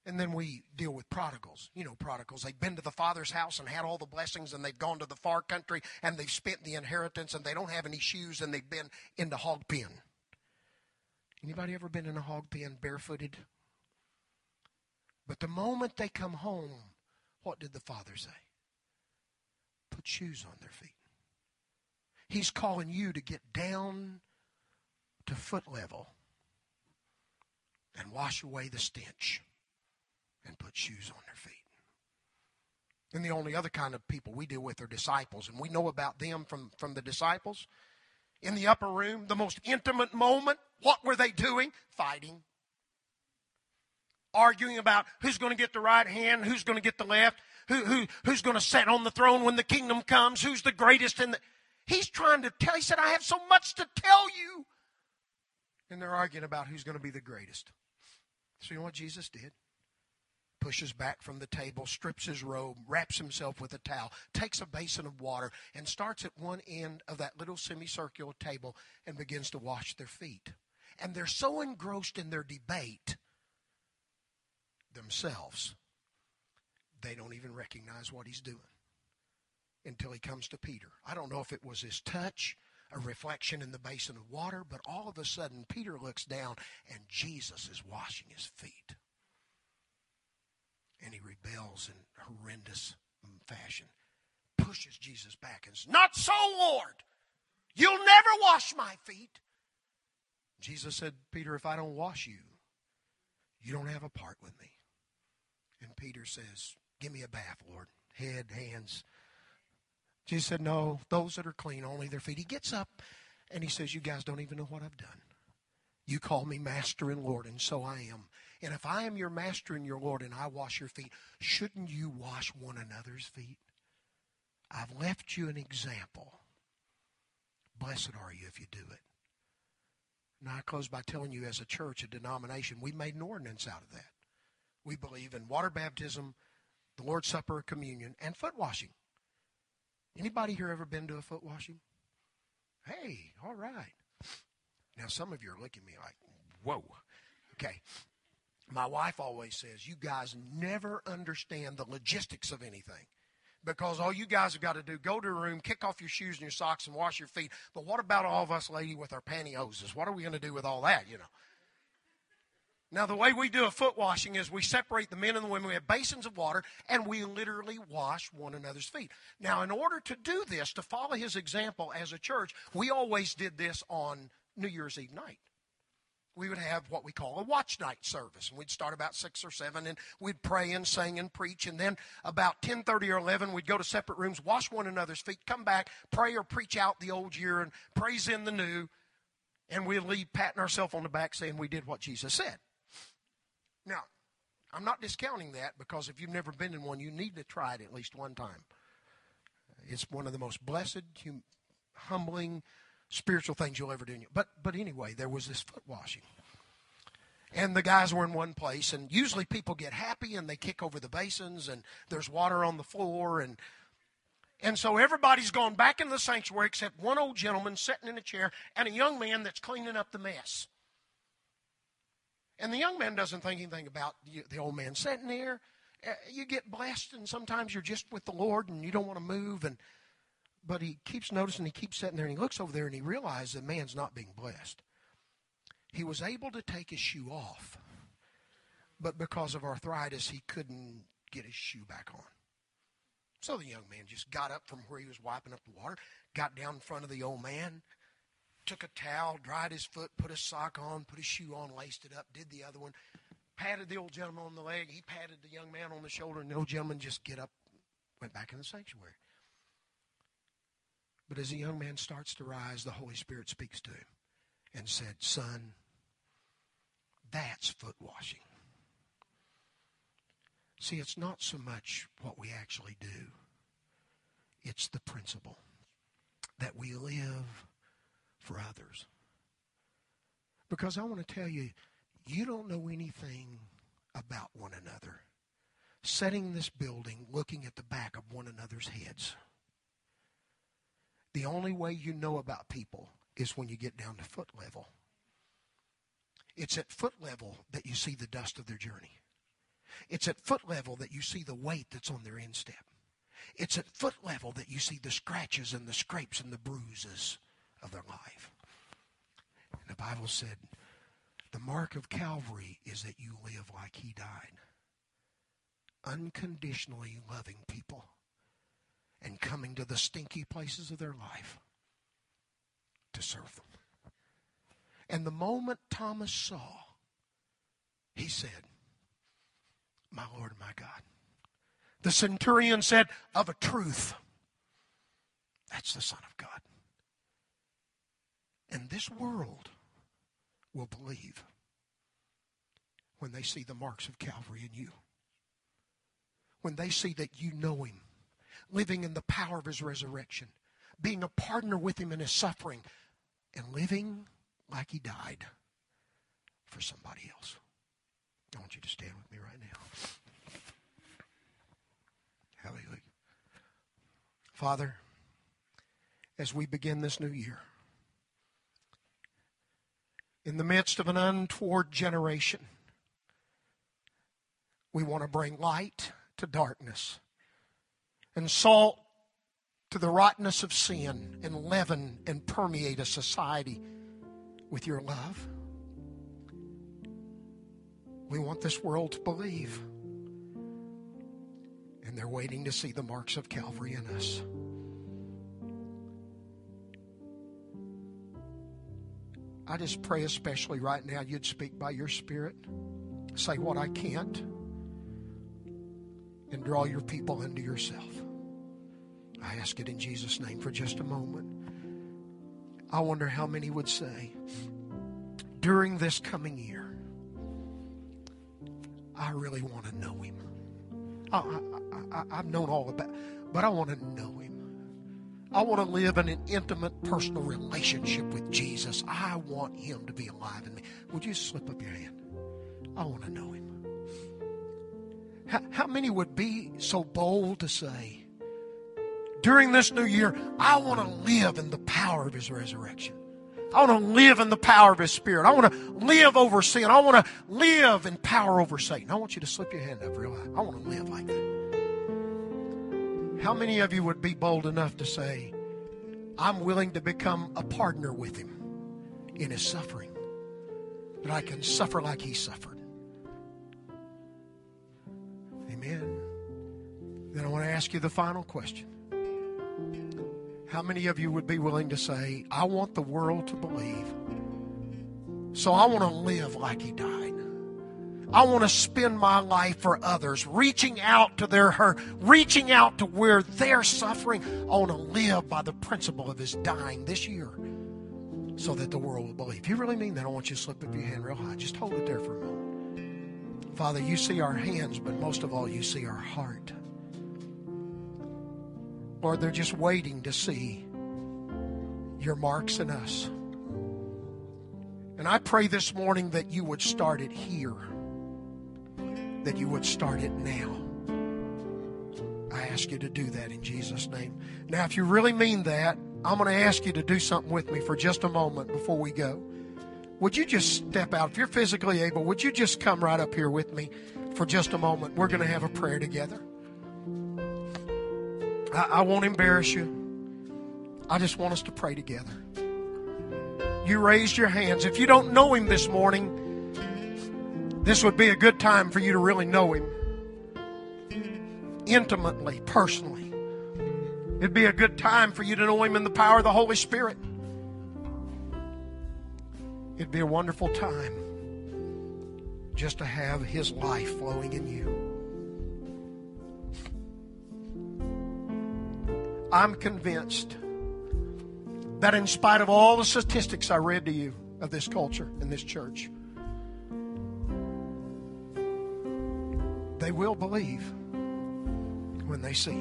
And then we deal with prodigals. You know, prodigals. They've been to the father's house and had all the blessings, and they've gone to the far country and they've spent the inheritance, and they don't have any shoes, and they've been in the hog pen. Anybody ever been in a hog pen barefooted? But the moment they come home, what did the father say? Put shoes on their feet. He's calling you to get down to foot level and wash away the stench and put shoes on their feet. And the only other kind of people we deal with are disciples, and we know about them from, from the disciples. In the upper room, the most intimate moment, what were they doing? Fighting arguing about who's going to get the right hand, who's going to get the left, who, who, who's going to sit on the throne when the kingdom comes, who's the greatest in the. He's trying to tell, he said, I have so much to tell you. And they're arguing about who's going to be the greatest. So you know what Jesus did? Pushes back from the table, strips his robe, wraps himself with a towel, takes a basin of water, and starts at one end of that little semicircular table and begins to wash their feet. And they're so engrossed in their debate themselves, they don't even recognize what he's doing until he comes to Peter. I don't know if it was his touch, a reflection in the basin of water, but all of a sudden Peter looks down and Jesus is washing his feet. And he rebels in horrendous fashion, pushes Jesus back and says, Not so, Lord! You'll never wash my feet. Jesus said, Peter, if I don't wash you, you don't have a part with me. And Peter says, Give me a bath, Lord. Head, hands. Jesus said, No, those that are clean, only their feet. He gets up and he says, You guys don't even know what I've done. You call me master and Lord, and so I am. And if I am your master and your Lord and I wash your feet, shouldn't you wash one another's feet? I've left you an example. Blessed are you if you do it. Now, I close by telling you, as a church, a denomination, we made an ordinance out of that we believe in water baptism, the Lord's Supper, communion, and foot washing. Anybody here ever been to a foot washing? Hey, all right. Now, some of you are looking at me like, whoa. Okay. My wife always says, you guys never understand the logistics of anything. Because all you guys have got to do, go to a room, kick off your shoes and your socks and wash your feet. But what about all of us lady with our pantyhoses? What are we going to do with all that, you know? Now, the way we do a foot washing is we separate the men and the women. We have basins of water, and we literally wash one another's feet. Now, in order to do this, to follow his example as a church, we always did this on New Year's Eve night. We would have what we call a watch night service, and we'd start about six or seven, and we'd pray and sing and preach, and then about ten thirty or eleven, we'd go to separate rooms, wash one another's feet, come back, pray or preach out the old year, and praise in the new, and we'd leave patting ourselves on the back saying we did what Jesus said. Now, I'm not discounting that because if you've never been in one, you need to try it at least one time. It's one of the most blessed, hum, humbling, spiritual things you'll ever do. But but anyway, there was this foot washing. And the guys were in one place, and usually people get happy and they kick over the basins, and there's water on the floor, and and so everybody's gone back into the sanctuary except one old gentleman sitting in a chair and a young man that's cleaning up the mess. And the young man doesn't think anything about the old man sitting there. Uh, you get blessed, and sometimes you're just with the Lord and you don't want to move. And but he keeps noticing, he keeps sitting there, and he looks over there and he realizes the man's not being blessed. He was able to take his shoe off, but because of arthritis, he couldn't get his shoe back on. So the young man just got up from where he was wiping up the water, got down in front of the old man, took a towel, dried his foot, put a sock on, put a shoe on, laced it up, did the other one, patted the old gentleman on the leg. He patted the young man on the shoulder, and the old gentleman just get up, went back in the sanctuary. But as the young man starts to rise, the Holy Spirit speaks to him and said, Son, that's foot washing. See, it's not so much what we actually do, it's the principle that we live for others. Because I want to tell you, you don't know anything about one another. Setting this building, looking at the back of one another's heads. The only way you know about people is when you get down to foot level. It's at foot level that you see the dust of their journey. It's at foot level that you see the weight that's on their instep. It's at foot level that you see the scratches and the scrapes and the bruises of their life. And the Bible said, the mark of Calvary is that you live like he died, unconditionally loving people and coming to the stinky places of their life to serve them. And the moment Thomas saw, he said, My Lord my God. The centurion said, Of a truth, that's the Son of God. And this world will believe when they see the marks of Calvary in you. When they see that you know Him, living in the power of His resurrection, being a partner with Him in His suffering, and living like He died for somebody else. I want you to stand with me right now. Hallelujah. Father, as we begin this new year, in the midst of an untoward generation. We want to bring light to darkness and salt to the rottenness of sin and leaven and permeate a society with your love. We want this world to believe. And they're waiting to see the marks of Calvary in us. I just pray, especially right now, you'd speak by your Spirit. Say what I can't. And draw your people into yourself. I ask it in Jesus' name for just a moment. I wonder how many would say, during this coming year, I really want to know Him. I, have known all about, but I want to know Him. I want to live in an intimate, personal relationship with Jesus. I want Him to be alive in me. Would you slip up your hand? I want to know Him. How, many would be so bold to say, during this new year, I want to live in the power of His resurrection? I want to live in the power of His Spirit. I want to live over sin. I want to live in power over Satan. I want you to slip your hand up real high. I want to live like that. How many of you would be bold enough to say, I'm willing to become a partner with him in his suffering, that I can suffer like he suffered? Amen. Then I want to ask you the final question. How many of you would be willing to say, I want the world to believe, so I want to live like he died? I want to spend my life for others, reaching out to their hurt, reaching out to where they're suffering. I want to live by the principle of his dying this year so that the world will believe. If you really mean that, I want you to slip up your hand real high. Just hold it there for a moment. Father, you see our hands, but most of all, you see our heart. Lord, they're just waiting to see your marks in us. And I pray this morning that you would start it here that you would start it now. I ask you to do that in Jesus' name. Now, if you really mean that, I'm going to ask you to do something with me for just a moment before we go. Would you just step out? If you're physically able, would you just come right up here with me for just a moment? We're going to have a prayer together. I, I won't embarrass you. I just want us to pray together. You raised your hands. If you don't know Him this morning, this would be a good time for you to really know Him intimately, personally. It'd be a good time for you to know Him in the power of the Holy Spirit. It'd be a wonderful time just to have His life flowing in you. I'm convinced that in spite of all the statistics I read to you of this culture and this church, they will believe when they see.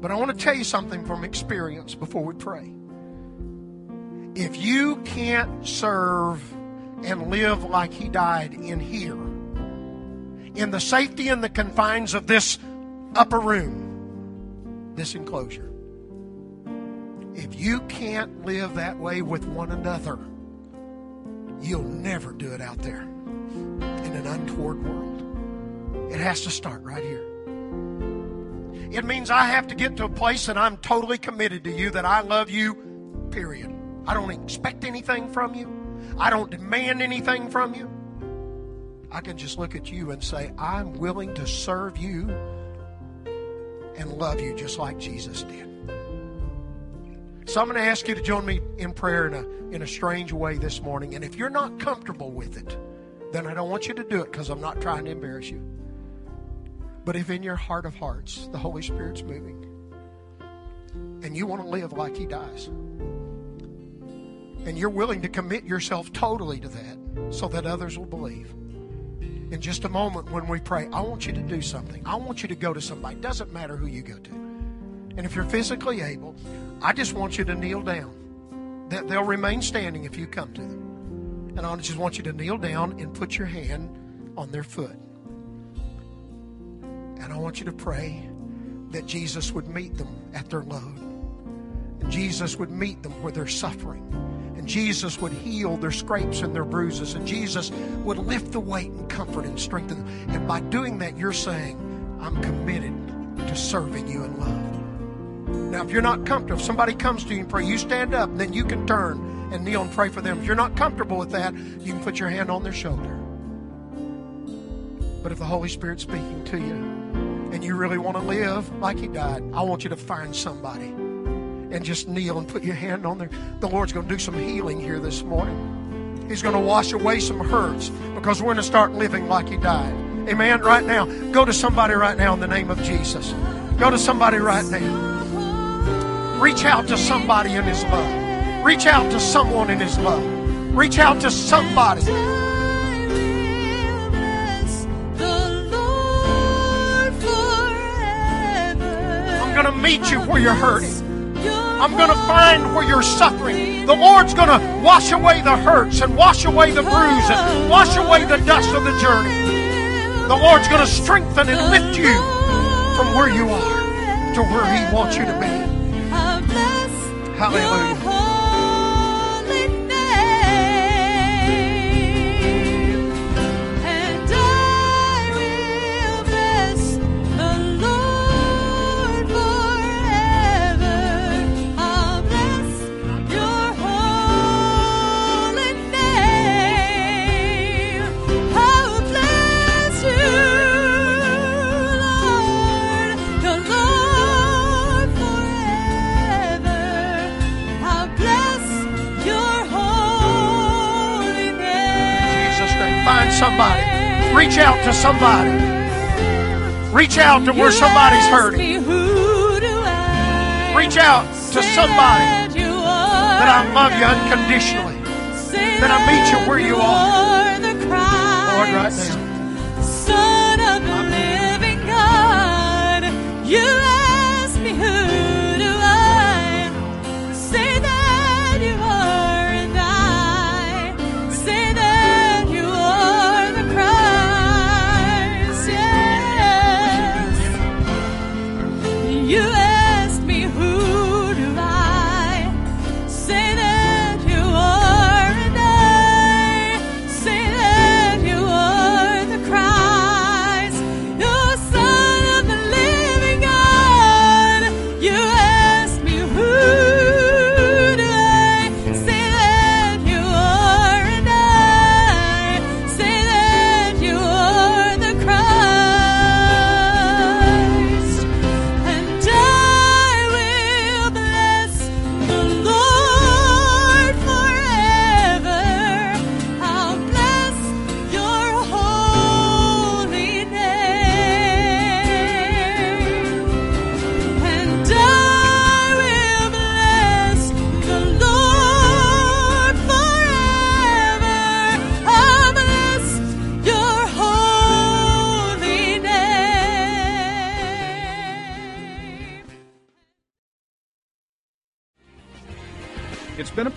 But I want to tell you something from experience before we pray. If you can't serve and live like he died in here, in the safety and the confines of this upper room, this enclosure, if you can't live that way with one another, you'll never do it out there in an untoward world. It has to start right here. It means I have to get to a place that I'm totally committed to you, that I love you, period. I don't expect anything from you, I don't demand anything from you. I can just look at you and say, I'm willing to serve you and love you just like Jesus did. So I'm going to ask you to join me in prayer in a, in a strange way this morning. And if you're not comfortable with it, then I don't want you to do it because I'm not trying to embarrass you. But if in your heart of hearts the Holy Spirit's moving and you want to live like He does, and you're willing to commit yourself totally to that so that others will believe. In just a moment when we pray, I want you to do something. I want you to go to somebody. Doesn't matter who you go to. And if you're physically able, I just want you to kneel down. That They'll remain standing if you come to them. And I just want you to kneel down and put your hand on their foot. And I want you to pray that Jesus would meet them at their load. And Jesus would meet them where they're suffering. And Jesus would heal their scrapes and their bruises. And Jesus would lift the weight and comfort and strengthen them. And by doing that, you're saying, I'm committed to serving you in love. Now, if you're not comfortable, if somebody comes to you and pray, you stand up, then you can turn and kneel and pray for them. If you're not comfortable with that, you can put your hand on their shoulder. But if the Holy Spirit's speaking to you, and you really want to live like he died, I want you to find somebody and just kneel and put your hand on there. The Lord's going to do some healing here this morning. He's going to wash away some hurts because we're going to start living like he died. Amen. Right now, go to somebody right now in the name of Jesus. Go to somebody right now. Reach out to somebody in his love. Reach out to someone in his love. Reach out to somebody. Going to meet you where you're hurting. I'm going to find where you're suffering. The Lord's going to wash away the hurts and wash away the bruise and wash away the dust of the journey. The Lord's going to strengthen and lift you from where you are to where He wants you to be. Hallelujah. Out to somebody. Reach out to where somebody's hurting. Reach out to somebody that I love you unconditionally. That I meet you where you are. Lord, right now. Son of the living God, you